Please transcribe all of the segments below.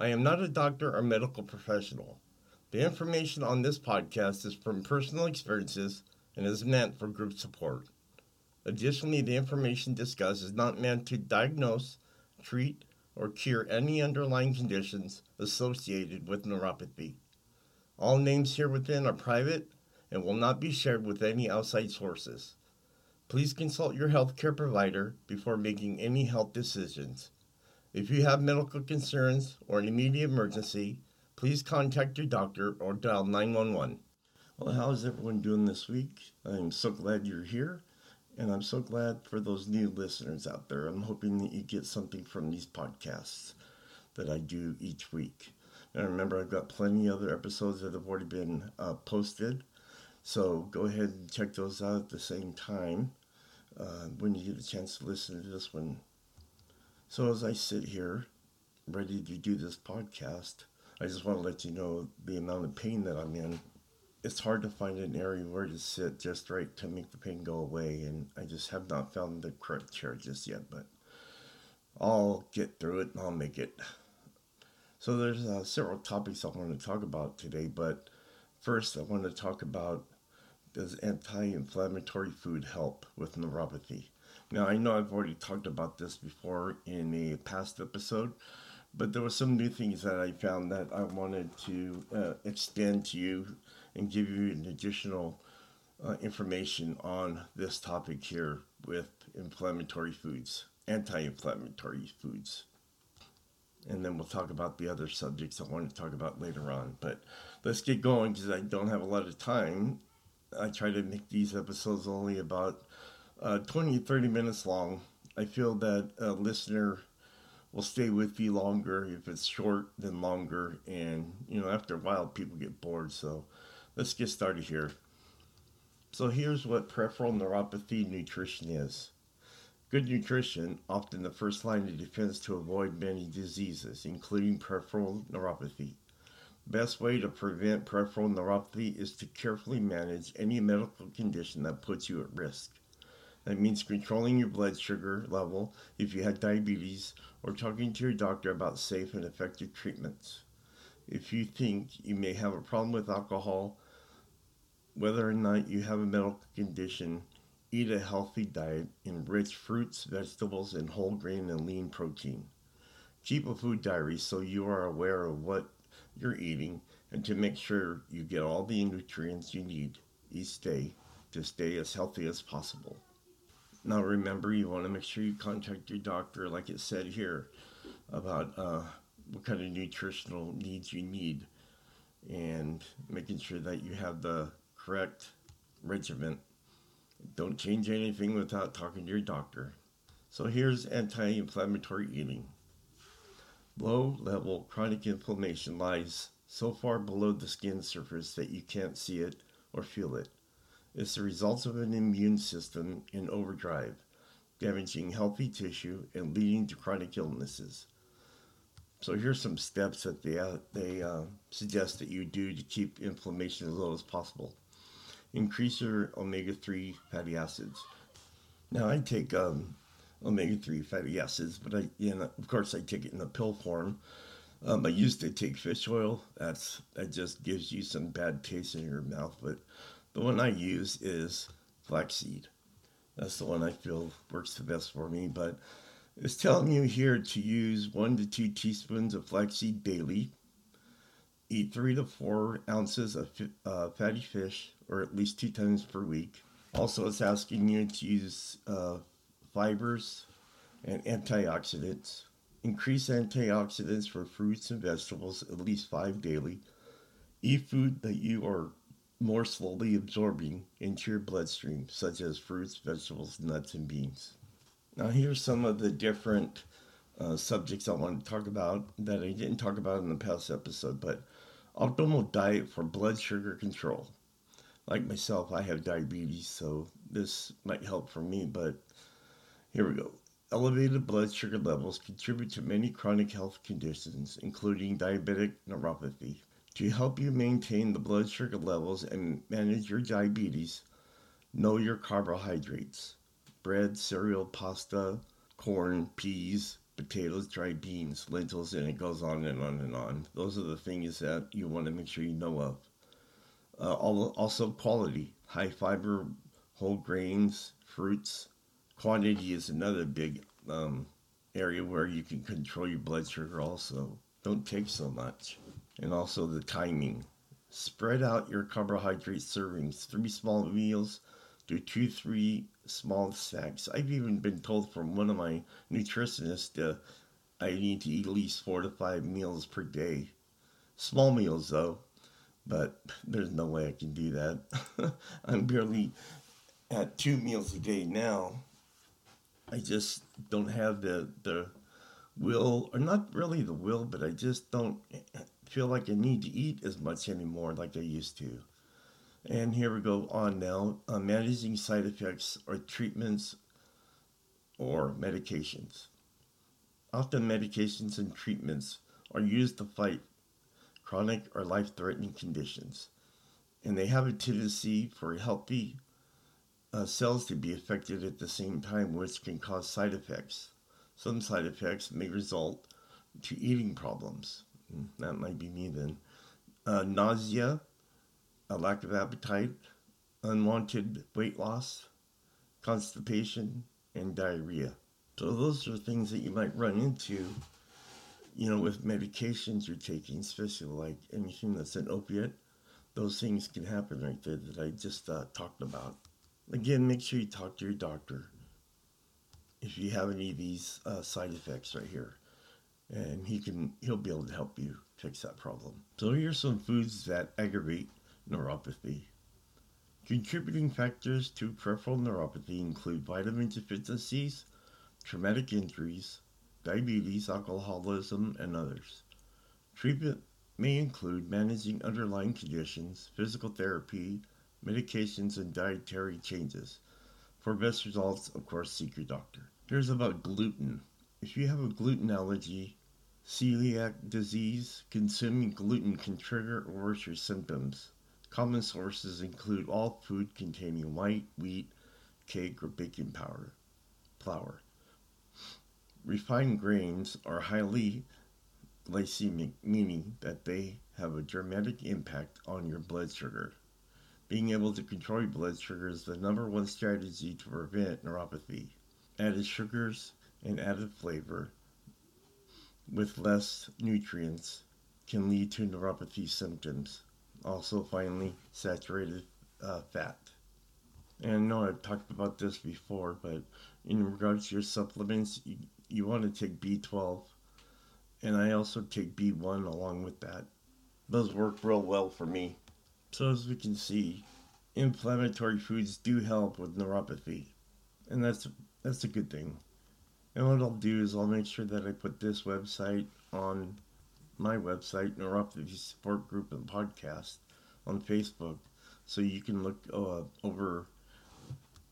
I am not a doctor or medical professional. The information on this podcast is from personal experiences and is meant for group support. Additionally, the information discussed is not meant to diagnose, treat, or cure any underlying conditions associated with neuropathy. All names here within are private and will not be shared with any outside sources. Please consult your healthcare provider before making any health decisions. If you have medical concerns or an immediate emergency, please contact your doctor or dial 911. Well, how is everyone doing this week? I'm so glad you're here, and I'm so glad for those new listeners out there. I'm hoping that you get something from these podcasts that I do each week. And remember, I've got plenty of other episodes that have already been uh, posted, so go ahead and check those out at the same time uh, when you get a chance to listen to this one. So as I sit here, ready to do this podcast, I just want to let you know the amount of pain that I'm in. It's hard to find an area where to sit just right to make the pain go away, and I just have not found the correct chair just yet, but I'll get through it and I'll make it. So there's uh, several topics I want to talk about today, but first I want to talk about does anti-inflammatory food help with neuropathy? Now, I know I've already talked about this before in a past episode, but there were some new things that I found that I wanted to uh, extend to you and give you an additional uh, information on this topic here with inflammatory foods, anti inflammatory foods. And then we'll talk about the other subjects I want to talk about later on. But let's get going because I don't have a lot of time. I try to make these episodes only about uh, 20, 30 minutes long. I feel that a listener will stay with you longer if it's short than longer. And, you know, after a while, people get bored. So let's get started here. So here's what peripheral neuropathy nutrition is. Good nutrition, often the first line of defense to avoid many diseases, including peripheral neuropathy. Best way to prevent peripheral neuropathy is to carefully manage any medical condition that puts you at risk. That means controlling your blood sugar level if you had diabetes or talking to your doctor about safe and effective treatments. If you think you may have a problem with alcohol, whether or not you have a medical condition, eat a healthy diet in rich fruits, vegetables, and whole grain and lean protein. Keep a food diary so you are aware of what you're eating and to make sure you get all the nutrients you need each day to stay as healthy as possible. Now, remember, you want to make sure you contact your doctor, like it said here, about uh, what kind of nutritional needs you need and making sure that you have the correct regimen. Don't change anything without talking to your doctor. So, here's anti inflammatory eating. Low level chronic inflammation lies so far below the skin surface that you can't see it or feel it. It's the result of an immune system in overdrive, damaging healthy tissue and leading to chronic illnesses. So here's some steps that they, uh, they uh, suggest that you do to keep inflammation as low as possible. Increase your omega-3 fatty acids. Now I take um, omega-3 fatty acids, but I, you know, of course I take it in a pill form. Um, I used to take fish oil. That's that just gives you some bad taste in your mouth, but the one I use is flaxseed. That's the one I feel works the best for me, but it's telling you here to use one to two teaspoons of flaxseed daily. Eat three to four ounces of uh, fatty fish, or at least two times per week. Also, it's asking you to use uh, fibers and antioxidants. Increase antioxidants for fruits and vegetables at least five daily. Eat food that you are more slowly absorbing into your bloodstream, such as fruits, vegetables, nuts, and beans. Now, here's some of the different uh, subjects I want to talk about that I didn't talk about in the past episode, but Optimal diet for blood sugar control. Like myself, I have diabetes, so this might help for me, but here we go. Elevated blood sugar levels contribute to many chronic health conditions, including diabetic neuropathy. To help you maintain the blood sugar levels and manage your diabetes, know your carbohydrates bread, cereal, pasta, corn, peas, potatoes, dried beans, lentils, and it goes on and on and on. Those are the things that you want to make sure you know of. Uh, also, quality, high fiber, whole grains, fruits. Quantity is another big um, area where you can control your blood sugar, also. Don't take so much. And also the timing. Spread out your carbohydrate servings, three small meals do two, three small snacks. I've even been told from one of my nutritionists that I need to eat at least four to five meals per day. Small meals, though, but there's no way I can do that. I'm barely at two meals a day now. I just don't have the the will, or not really the will, but I just don't feel like they need to eat as much anymore like they used to. And here we go on now. Uh, managing side effects or treatments or medications. Often medications and treatments are used to fight chronic or life threatening conditions, and they have a tendency for healthy uh, cells to be affected at the same time, which can cause side effects. Some side effects may result to eating problems. That might be me then. Uh, nausea, a lack of appetite, unwanted weight loss, constipation, and diarrhea. So those are things that you might run into, you know, with medications you're taking, especially like anything that's an opiate. Those things can happen right there that I just uh, talked about. Again, make sure you talk to your doctor if you have any of these uh, side effects right here, and he can he'll be able to help you fix that problem. So here's some foods that aggravate neuropathy. Contributing factors to peripheral neuropathy include vitamin deficiencies, traumatic injuries, diabetes, alcoholism, and others. Treatment may include managing underlying conditions, physical therapy, medications, and dietary changes. For best results, of course, seek your doctor. Here's about gluten. If you have a gluten allergy, celiac disease, consuming gluten can trigger or worsen your symptoms. Common sources include all food containing white, wheat, cake, or baking powder, flour. Refined grains are highly glycemic, meaning that they have a dramatic impact on your blood sugar. Being able to control your blood sugar is the number one strategy to prevent neuropathy. Added sugars and added flavor with less nutrients can lead to neuropathy symptoms also finally saturated uh, fat. And I know I've talked about this before, but in regards to your supplements, you, you want to take B12, and I also take B1 along with that. Those work real well for me. So as we can see, inflammatory foods do help with neuropathy, and that's that's a good thing. And what I'll do is I'll make sure that I put this website on my website, Neuropathy Support Group and Podcast, on Facebook, so you can look uh, over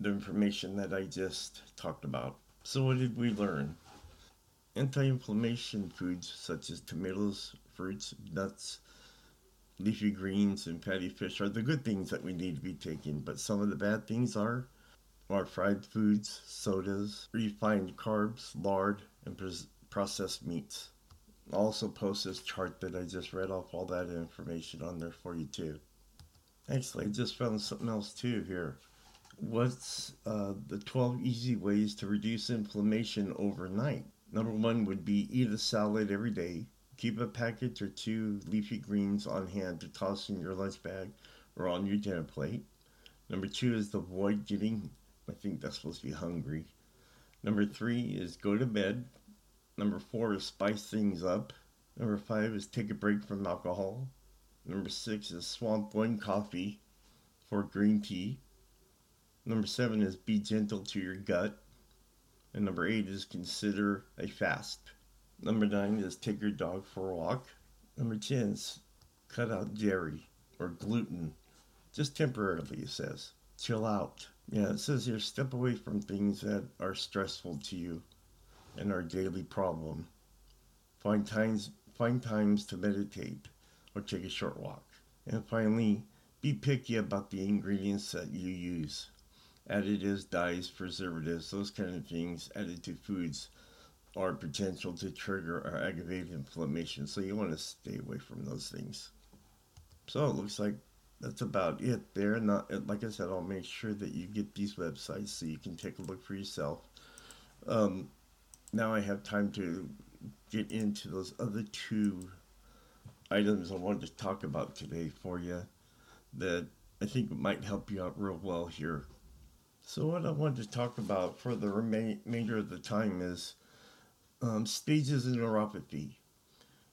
the information that I just talked about. So, what did we learn? Anti inflammation foods such as tomatoes, fruits, nuts, leafy greens, and fatty fish are the good things that we need to be taking, but some of the bad things are are fried foods, sodas, refined carbs, lard, and processed meats. I'll also post this chart that I just read off all that information on there for you too. Actually, I just found something else too here. What's uh, the 12 easy ways to reduce inflammation overnight? Number one would be eat a salad every day. Keep a package or two leafy greens on hand to toss in your lunch bag or on your dinner plate. Number two is to avoid getting, I think that's supposed to be hungry. Number three is go to bed Number four is spice things up. Number five is take a break from alcohol. Number six is swamp one coffee for green tea. Number seven is be gentle to your gut. And number eight is consider a fast. Number nine is take your dog for a walk. Number 10 is Cut out dairy or gluten, just temporarily, it says. Chill out. Yeah, it says here step away from things that are stressful to you and our daily problem. Find times find times to meditate or take a short walk. And finally, be picky about the ingredients that you use. Additives, dyes, preservatives, those kind of things added to foods are potential to trigger or aggravate inflammation. So you want to stay away from those things. So it looks like that's about it there. Not like I said, I'll make sure that you get these websites so you can take a look for yourself. Um, now I have time to get into those other two items I wanted to talk about today for you that I think might help you out real well here. So what I wanted to talk about for the remainder of the time is um, stages of neuropathy.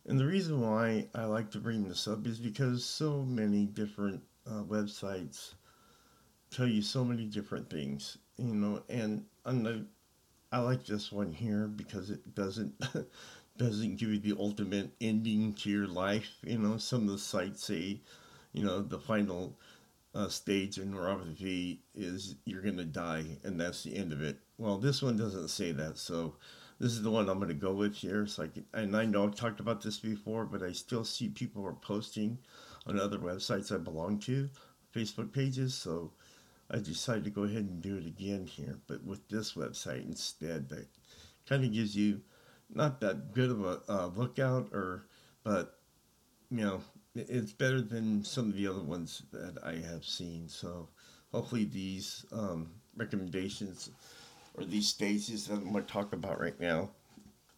And the reason why I like to bring this up is because so many different uh, websites tell you so many different things, you know, and the, I like this one here because it doesn't doesn't give you the ultimate ending to your life. You know, some of the sites say, you know, the final uh, stage in neuropathy is you're going to die and that's the end of it. Well, this one doesn't say that, so this is the one I'm going to go with here. So I can, and I know I've talked about this before, but I still see people are posting on other websites I belong to, Facebook pages. So I decided to go ahead and do it again here, but with this website instead. That kind of gives you not that good of a uh, lookout, or but you know it's better than some of the other ones that I have seen. So hopefully these um, recommendations or these stages that I'm going to talk about right now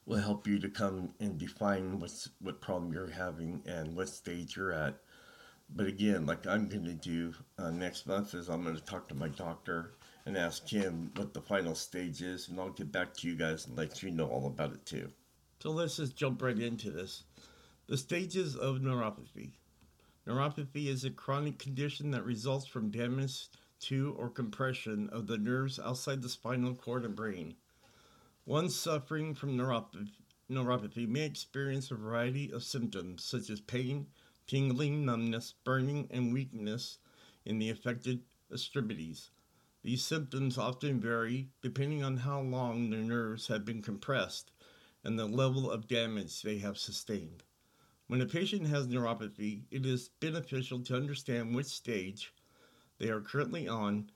will help you to come and define what's what problem you're having and what stage you're at. But again, like I'm going to do uh, next month is I'm going to talk to my doctor and ask him what the final stage is, and I'll get back to you guys and let you know all about it too. So let's just jump right into this. The stages of neuropathy. Neuropathy is a chronic condition that results from damage to or compression of the nerves outside the spinal cord and brain. One suffering from neuropathy, may experience a variety of symptoms such as pain, tingling, numbness, burning, and weakness in the affected extremities. These symptoms often vary depending on how long the nerves have been compressed and the level of damage they have sustained. When a patient has neuropathy, it is beneficial to understand which stage they are currently on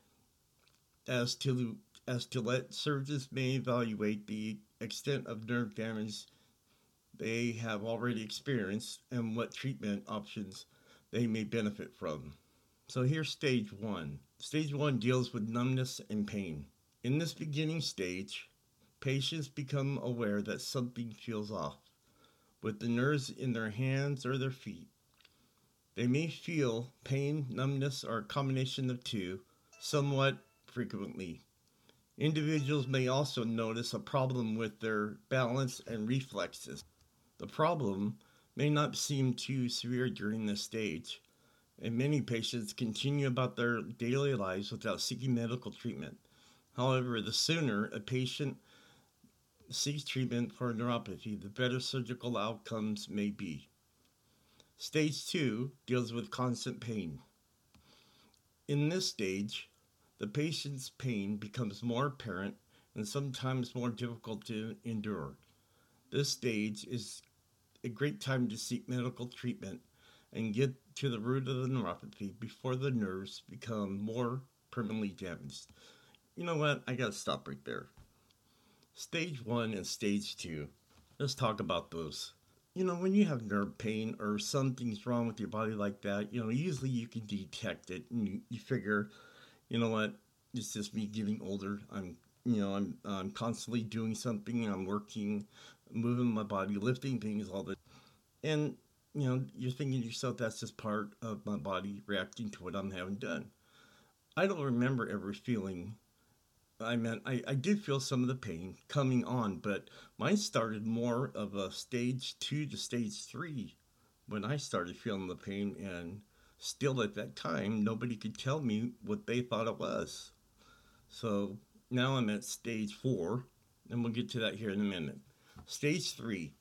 as to as to let surgeons may evaluate the extent of nerve damage they have already experienced and what treatment options they may benefit from. So here's stage one. Stage one deals with numbness and pain. In this beginning stage, patients become aware that something feels off with the nerves in their hands or their feet. They may feel pain, numbness, or a combination of two somewhat frequently. Individuals may also notice a problem with their balance and reflexes. The problem may not seem too severe during this stage, and many patients continue about their daily lives without seeking medical treatment. However, the sooner a patient seeks treatment for neuropathy, the better surgical outcomes may be. Stage 2 deals with constant pain. In this stage, the patient's pain becomes more apparent and sometimes more difficult to endure. This stage is a great time to seek medical treatment and get to the root of the neuropathy before the nerves become more permanently damaged. You know what? I gotta stop right there. Stage 1 and Stage 2. Let's talk about those you know, when you have nerve pain or something's wrong with your body like that, you know, usually you can detect it and you, you figure, you know what, it's just me getting older. I'm, you know, I'm, I'm constantly doing something. I'm working, moving my body, lifting things all the, and you know, you're thinking to yourself, that's just part of my body reacting to what I'm having done. I don't remember ever feeling I mean, I, I did feel some of the pain coming on, but mine started more of a stage two to stage three when I started feeling the pain. And still at that time, nobody could tell me what they thought it was. So now I'm at stage four, and we'll get to that here in a minute. Stage three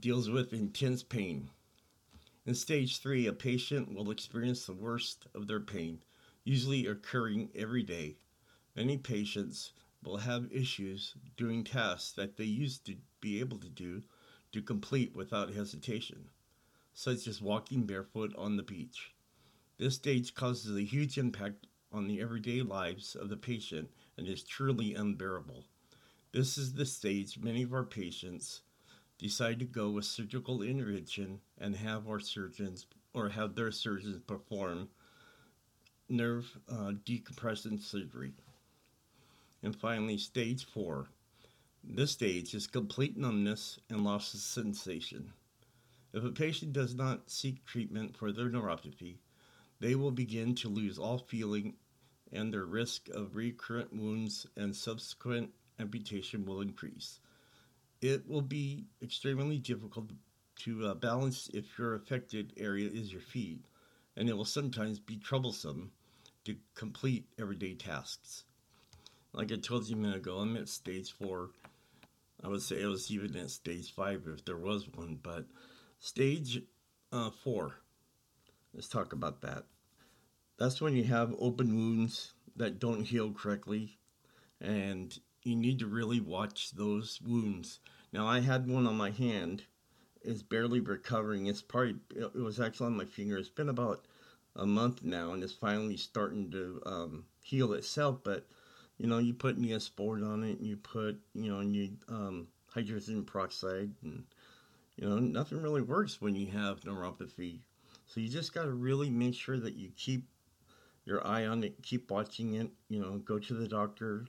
deals with intense pain. In stage three, a patient will experience the worst of their pain, usually occurring every day. Many patients will have issues doing tasks that they used to be able to do to complete without hesitation, such as walking barefoot on the beach. This stage causes a huge impact on the everyday lives of the patient and is truly unbearable. This is the stage many of our patients decide to go with surgical intervention and have our surgeons or have their surgeons perform nerve uh, decompression surgery. And finally, stage four. This stage is complete numbness and loss of sensation. If a patient does not seek treatment for their neuropathy, they will begin to lose all feeling and their risk of recurrent wounds and subsequent amputation will increase it will be extremely difficult to uh, balance if your affected area is your feet, and it will sometimes be troublesome to complete everyday tasks. Like I told you a minute ago, I'm at stage four. I would say I was even at stage five if there was one, but stage uh, four, let's talk about that. That's when you have open wounds that don't heal correctly, and you need to really watch those wounds now I had one on my hand. It's barely recovering. It's probably it was actually on my finger. It's been about a month now, and it's finally starting to um, heal itself. But you know, you put Neosporin on it, and you put you know, and you um, hydrogen peroxide, and you know, nothing really works when you have neuropathy. So you just got to really make sure that you keep your eye on it, keep watching it. You know, go to the doctor,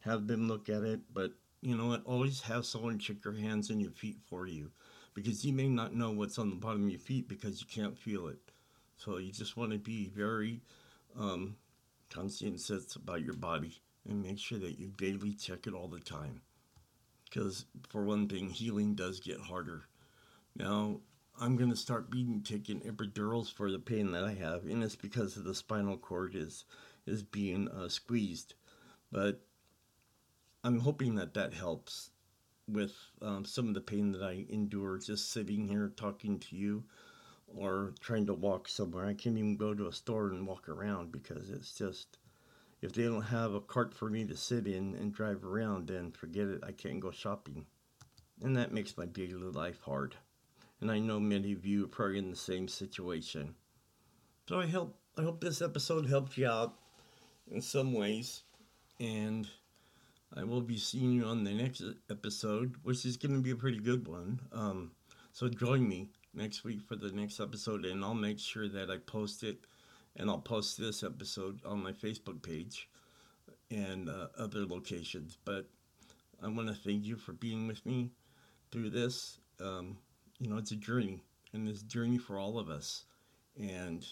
have them look at it, but you know what? Always have someone check your hands and your feet for you because you may not know what's on the bottom of your feet because you can't feel it. So you just want to be very um, conscientious about your body and make sure that you daily check it all the time. Because, for one thing, healing does get harder. Now, I'm going to start being taking epidurals for the pain that I have, and it's because of the spinal cord is is being uh, squeezed. But I'm hoping that that helps with um, some of the pain that I endure just sitting here talking to you or trying to walk somewhere. I can't even go to a store and walk around because it's just, if they don't have a cart for me to sit in and drive around, then forget it. I can't go shopping. And that makes my daily life hard. And I know many of you are probably in the same situation. So I hope I hope this episode helped you out in some ways. And I will be seeing you on the next episode, which is going to be a pretty good one. Um, so join me next week for the next episode, and I'll make sure that I post it, and I'll post this episode on my Facebook page and uh, other locations. But I want to thank you for being with me through this. Um, you know, it's a journey, and it's a journey for all of us, and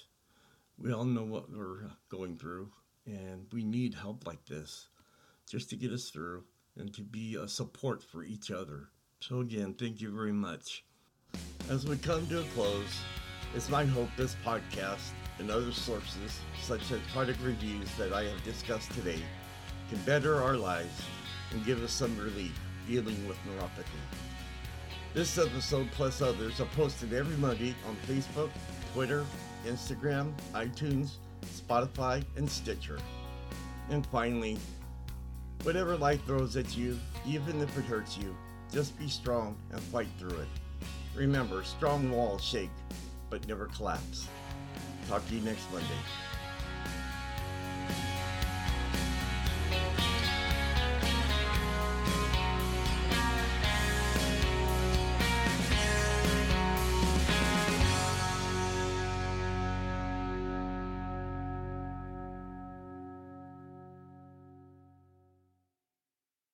we all know what we're going through, and we need help like this just to get us through and to be a support for each other. So, again, thank you very much. As we come to a close, it's my hope this podcast and other sources, such as product reviews that I have discussed today, can better our lives and give us some relief dealing with neuropathy. This episode, plus others, are posted every Monday on Facebook, Twitter, Instagram, iTunes, Spotify, and Stitcher. And finally, Whatever life throws at you, even if it hurts you, just be strong and fight through it. Remember, strong walls shake, but never collapse. Talk to you next Monday.